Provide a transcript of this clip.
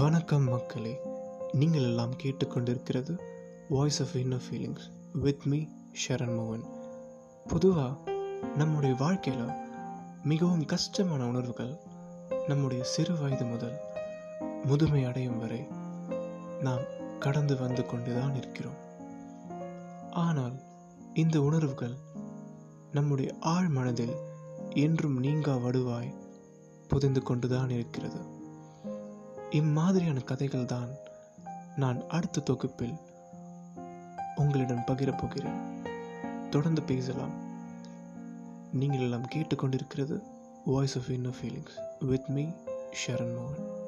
வணக்கம் மக்களே. நீங்கள் எல்லாம் கேட்டுக்கொண்டிருக்கிறது voice of inner feelings with me Sharan மோகன் பொதுவாக நம்முடைய வாழ்க்கையில் மிகவும் கஷ்டமான உணர்வுகள் நம்முடைய சிறு வயது முதல் முதுமை அடையும் வரை நாம் கடந்து வந்து கொண்டுதான் இருக்கிறோம். ஆனால் இந்த உணர்வுகள் நம்முடைய ஆழ் மனதில் என்றும் நீங்கா வடுவாய் புதைந்து கொண்டுதான் இருக்கிறது. இம்மாதிரியான கதைகள் தான் நான் அடுத்த தொகுப்பில் உங்களிடம் பகிரப் போகிறேன் தொடர்ந்து பேசலாம். நீங்கள் எல்லாம் கேட்டுக்கொண்டிருக்கிறது voice of inner feelings with me Sharan மோகன்